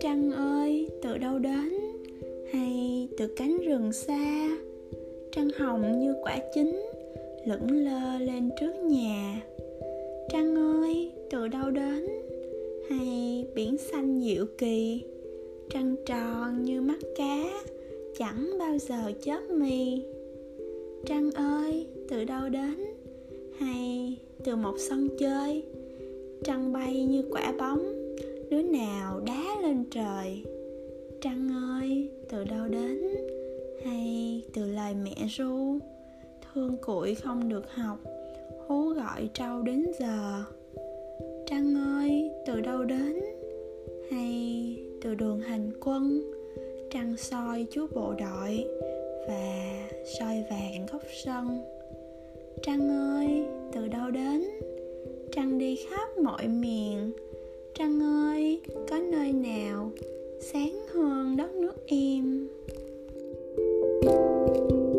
trăng ơi, từ đâu đến? Hay từ cánh rừng xa? Trăng hồng như quả chín, lững lơ lên trước nhà. Trăng ơi, từ đâu đến? Hay biển xanh dịu kỳ? Trăng tròn như mắt cá, chẳng bao giờ chớp mi. Trăng ơi, từ đâu đến? Từ một sân chơi, trăng bay như quả bóng, đứa nào đá lên trời. Trăng ơi, từ đâu đến? Hay từ lời mẹ ru? Thương cụi không được học, hú gọi trâu đến giờ. Trăng ơi, từ đâu đến? Hay từ đường hành quân? Trăng soi chú bộ đội và soi vàng góc sân. Trăng ơi từ đâu đến. Trăng đi khắp mọi miền. Trăng ơi, có nơi nào sáng hơn đất nước em? thank you